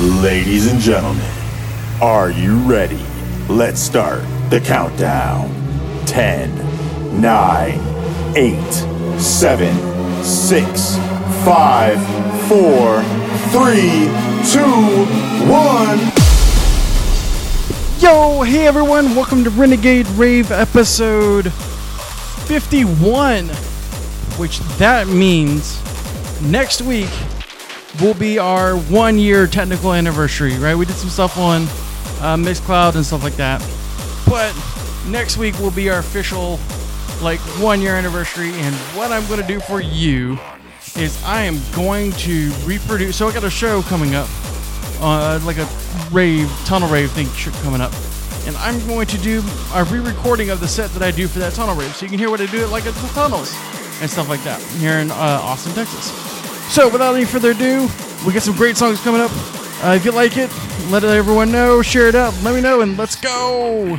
Ladies and gentlemen, are you ready? Let's start the countdown. 10, 9, 8, 7, 6, 5, 4, 3, 2, 1. Yo, hey everyone, welcome to Renegade Rave episode 51, which that means next week will be our one year technical anniversary, right? We did some stuff on uh, Mixcloud and stuff like that, but next week will be our official like one year anniversary. And what I'm going to do for you is I am going to reproduce. So I got a show coming up, uh, like a rave, tunnel rave thing coming up. And I'm going to do a re-recording of the set that I do for that tunnel rave, so you can hear what I do it like at the tunnels and stuff like that here in uh, Austin, Texas. So without any further ado, we got some great songs coming up. Uh, if you like it, let everyone know, share it out, let me know, and let's go.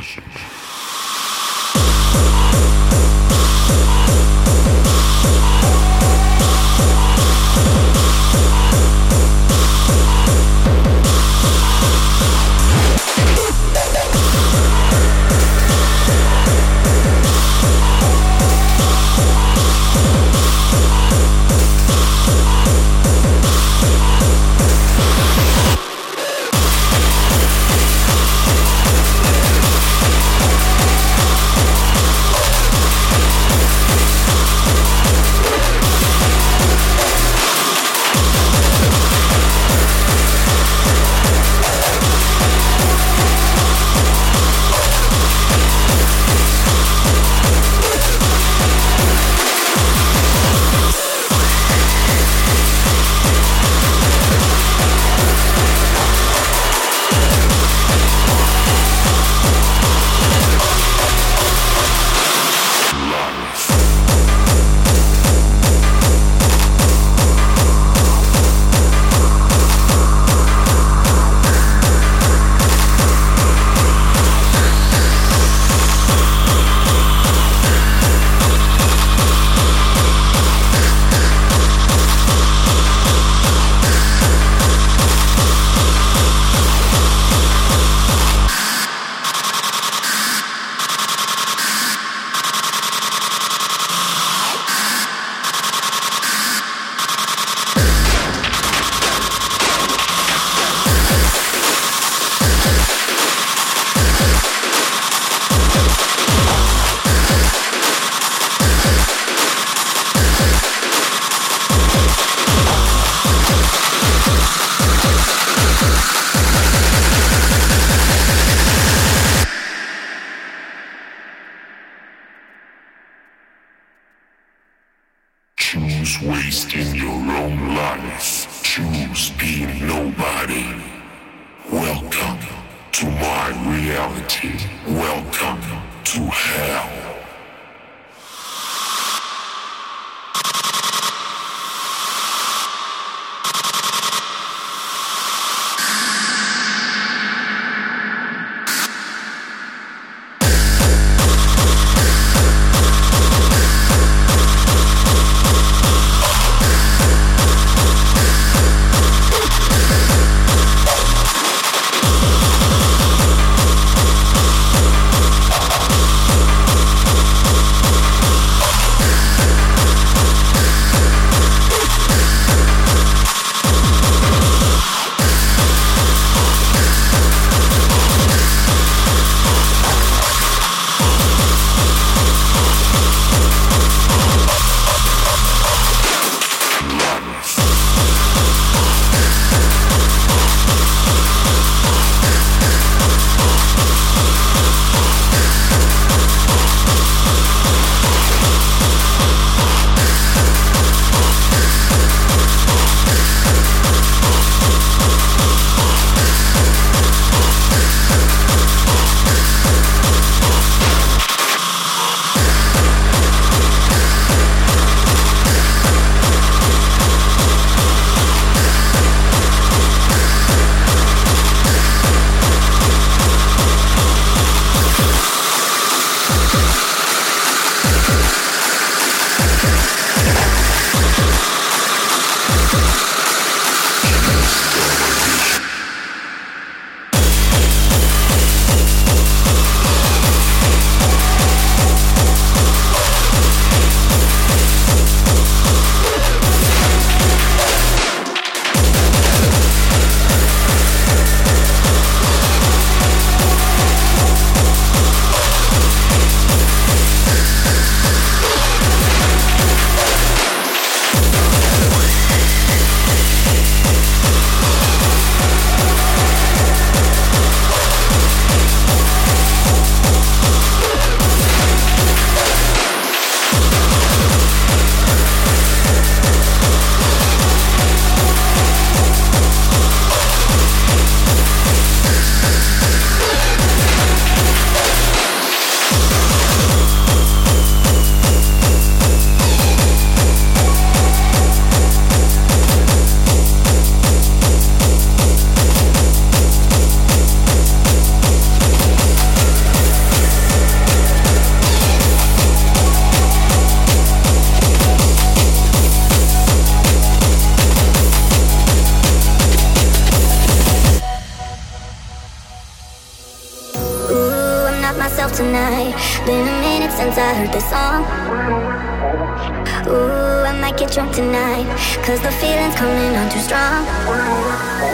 time. Cause the feeling's coming on too strong.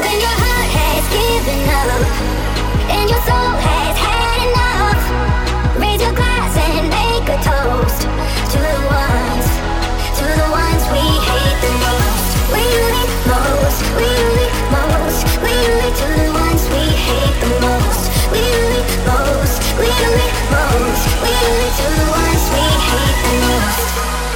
When your heart has given up, and your soul has had enough, raise your glass and make a toast to the ones, to the ones we hate the most. We hate most, we hate most, we hate to the ones we hate the most. We hate most, we hate most, we hate to the ones we hate the most.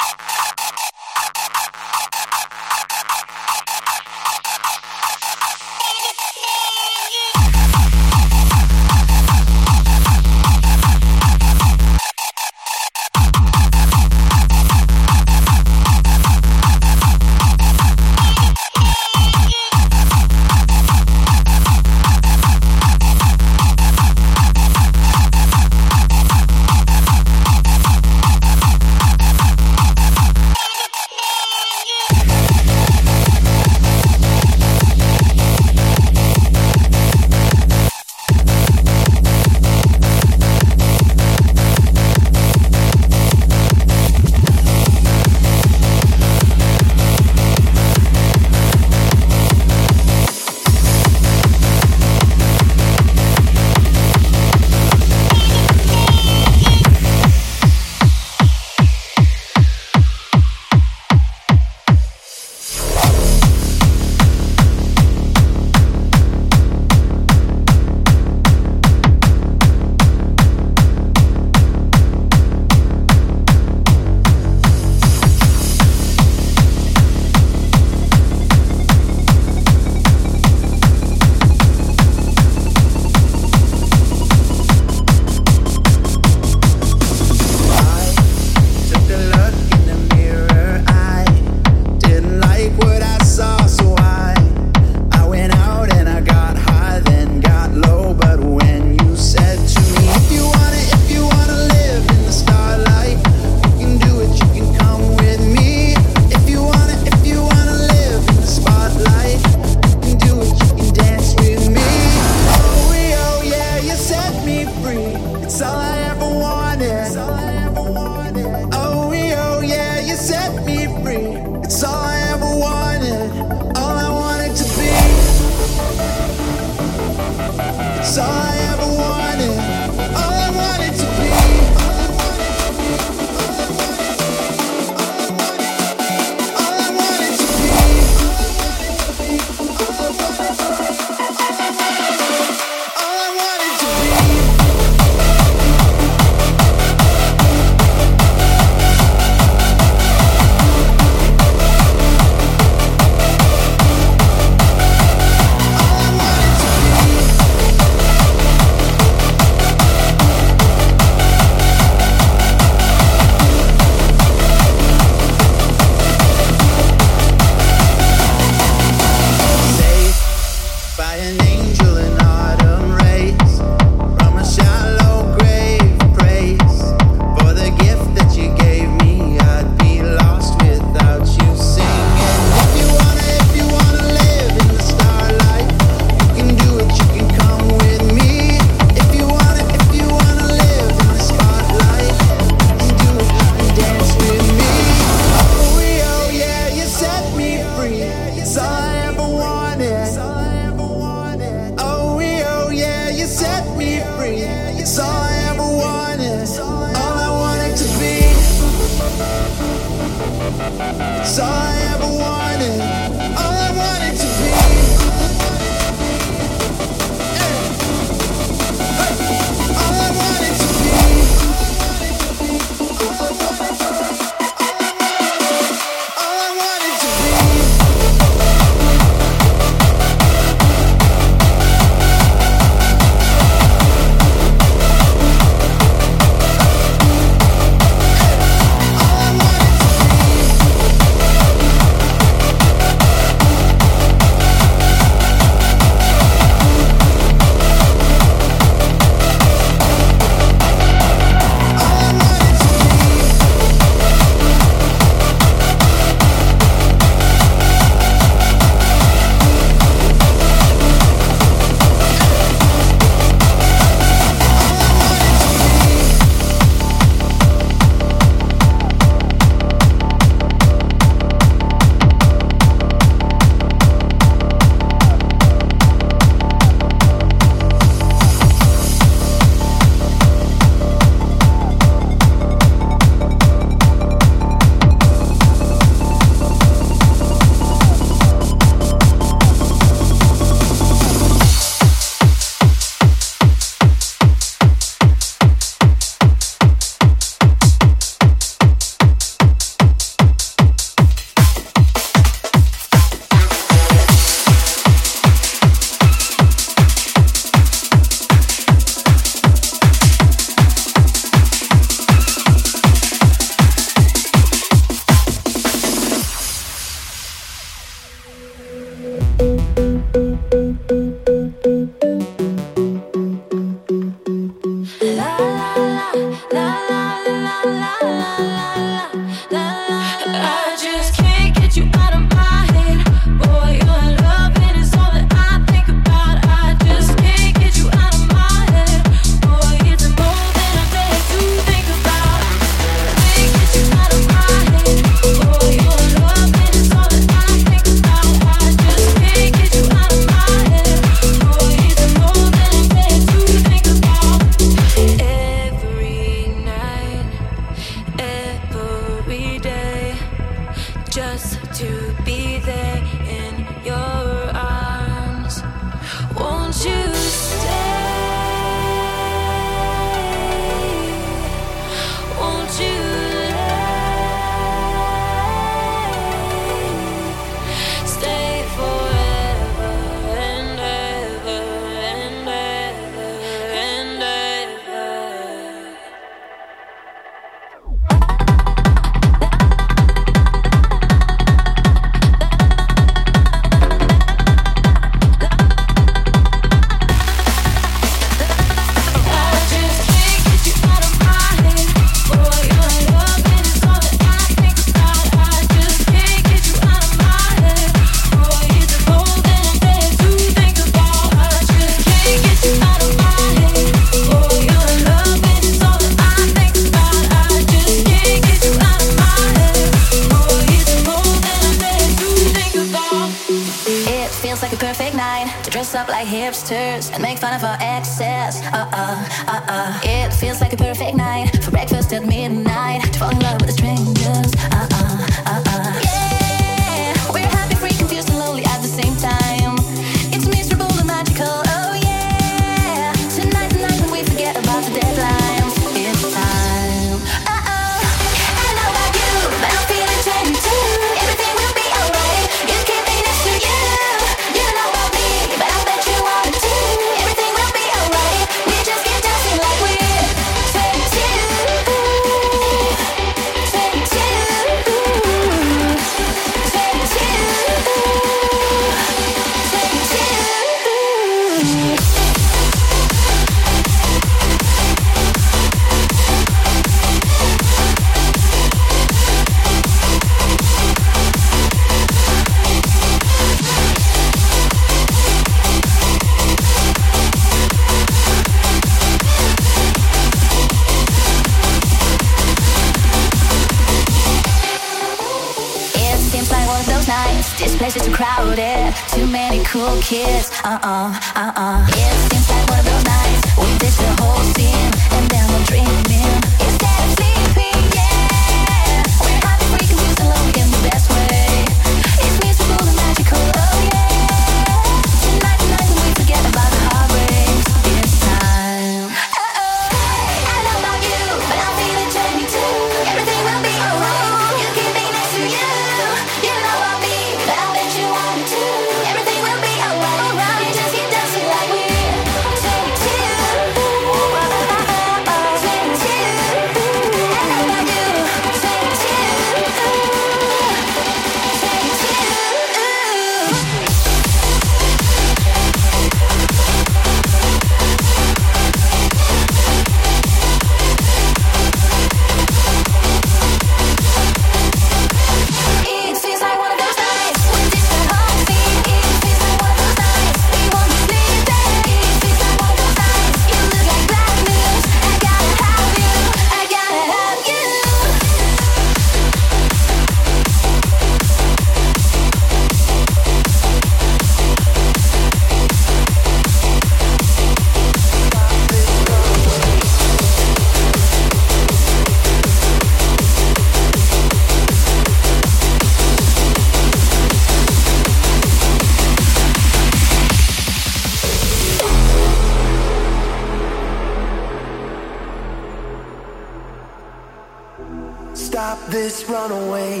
run away.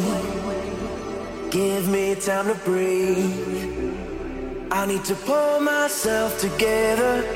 Give me time to breathe. I need to pull myself together.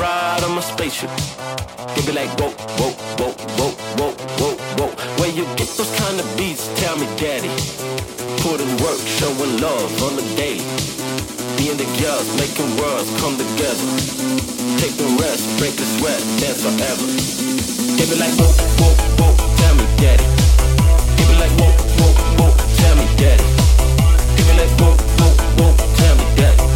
ride on my spaceship. They be like, whoa, whoa, whoa, whoa, whoa, whoa, whoa. Where you get those kind of beats, tell me, daddy. Put in work, showing love on the daily. Being the girls, making worlds come together. Take the rest, break the sweat, dance forever. They be like, whoa, whoa, whoa, tell me, daddy. They be like, whoa, whoa, whoa, tell me, daddy. They be like, whoa, whoa, whoa, tell me, daddy.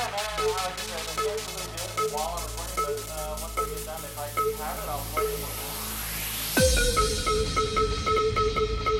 yeah, no, no, I think that's okay. We're going to do it while I'm recording, but uh, once I get done, if I have it, I'll play it.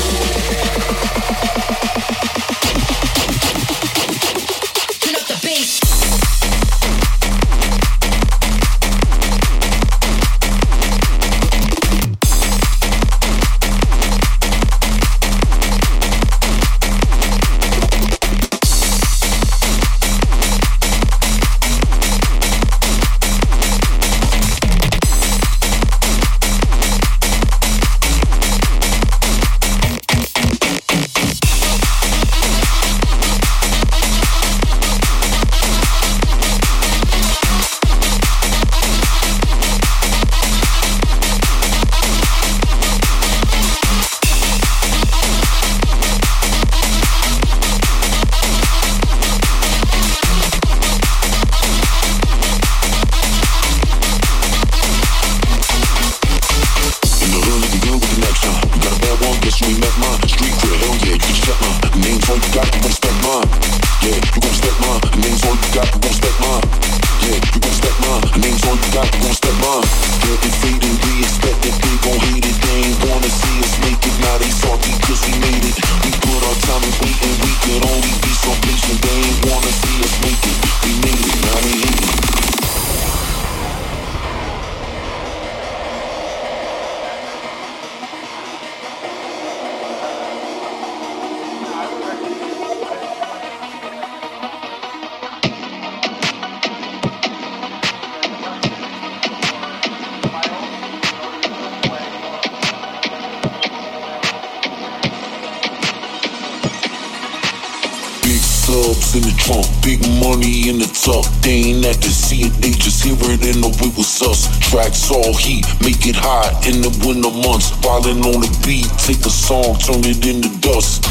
money in the tuck. They ain't at to see it, they just hear it and know it was us. Tracks all heat, make it hot in the winter months. Falling on the beat, take a song, turn it into dust.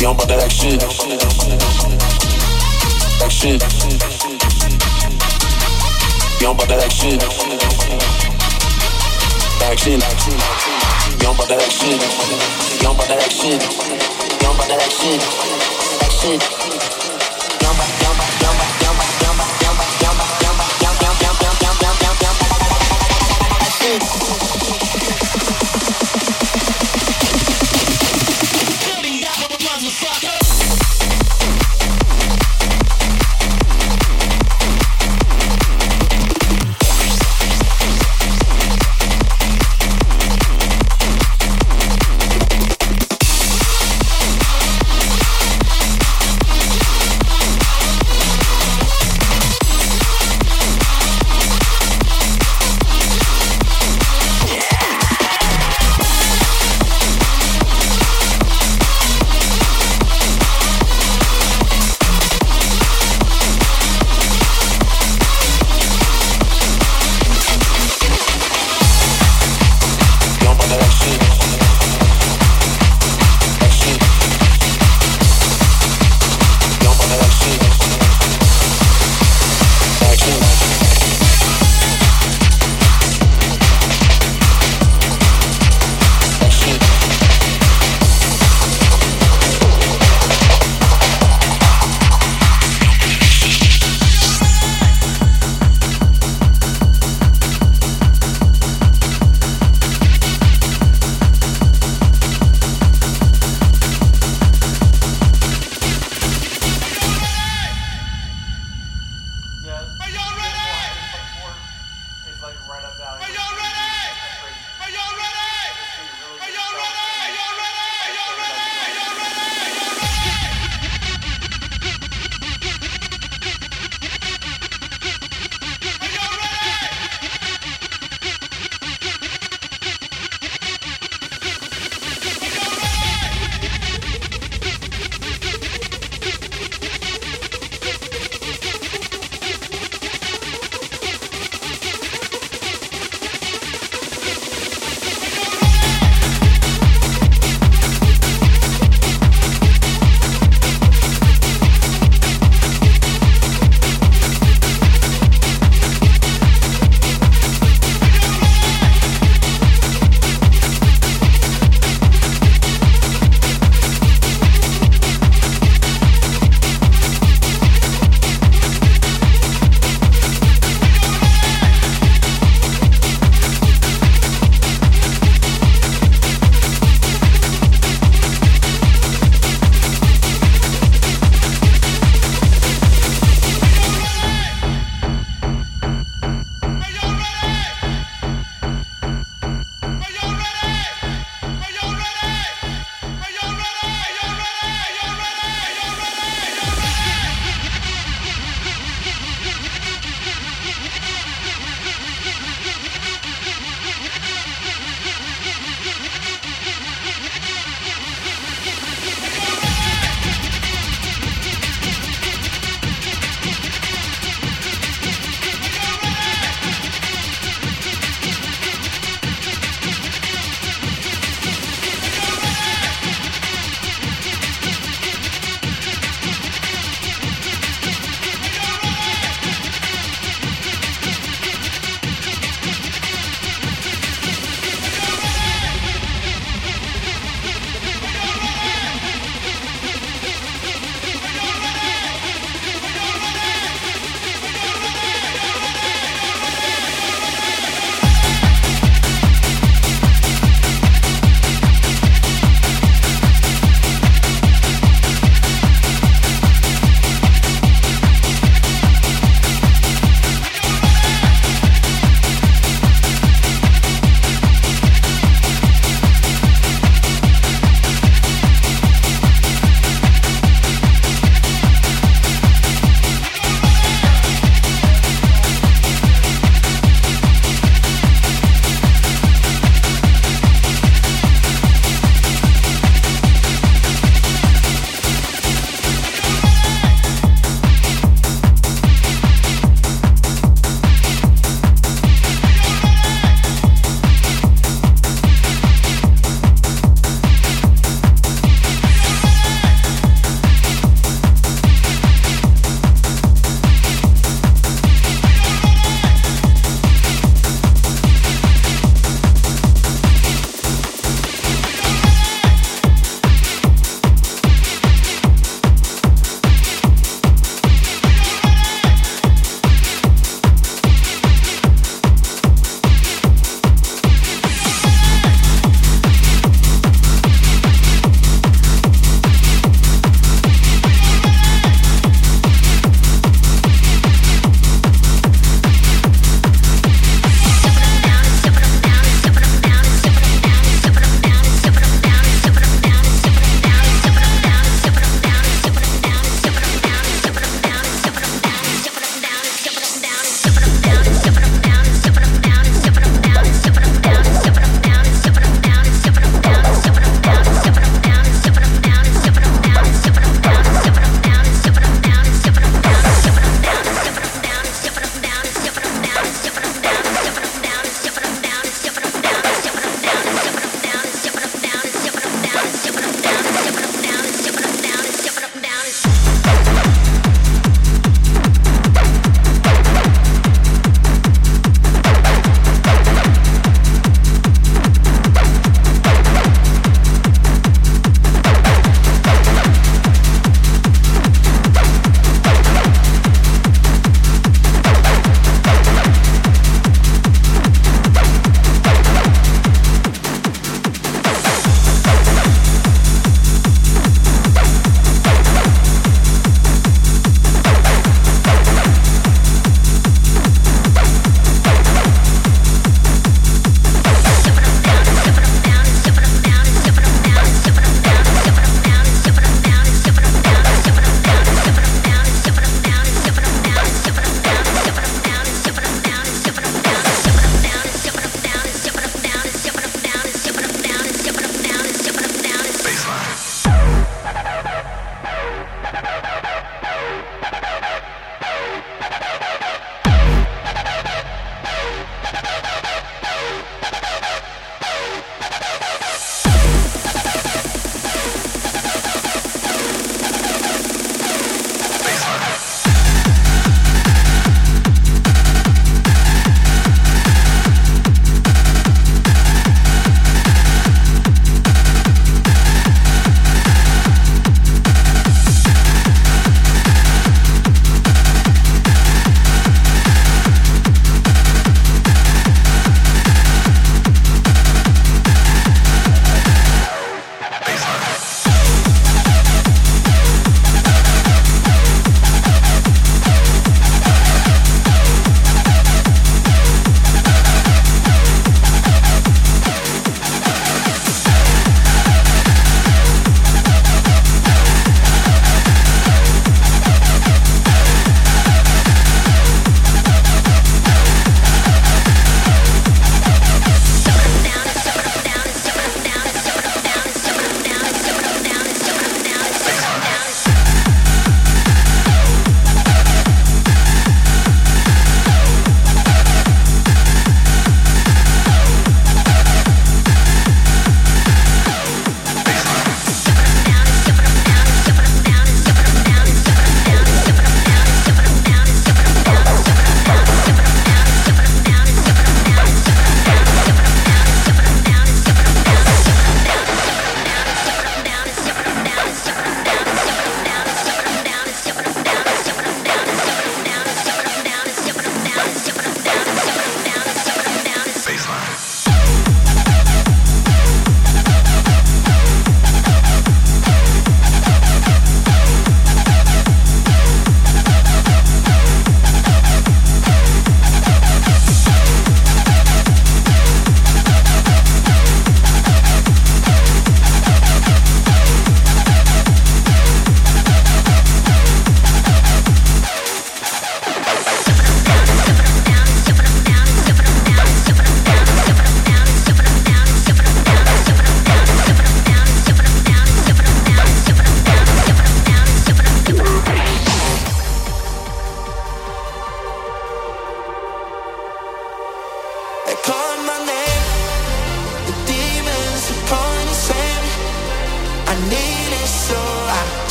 Yeah, I'm about that action. Action. Yeah, I'm about that action. Action. Yeah, I'm about that action. Yeah, I'm about that action. Yeah, I'm about that action. Action. Peace.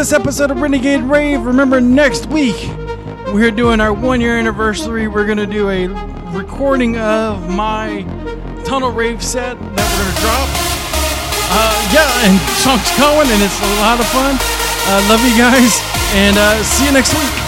This episode of Renegade Rave. Remember, next week we're doing our one year anniversary. We're going to do a recording of my Tunnel Rave set that we're going to drop. Uh, yeah, and songs going, and it's a lot of fun. Uh, love you guys, and uh, see you next week.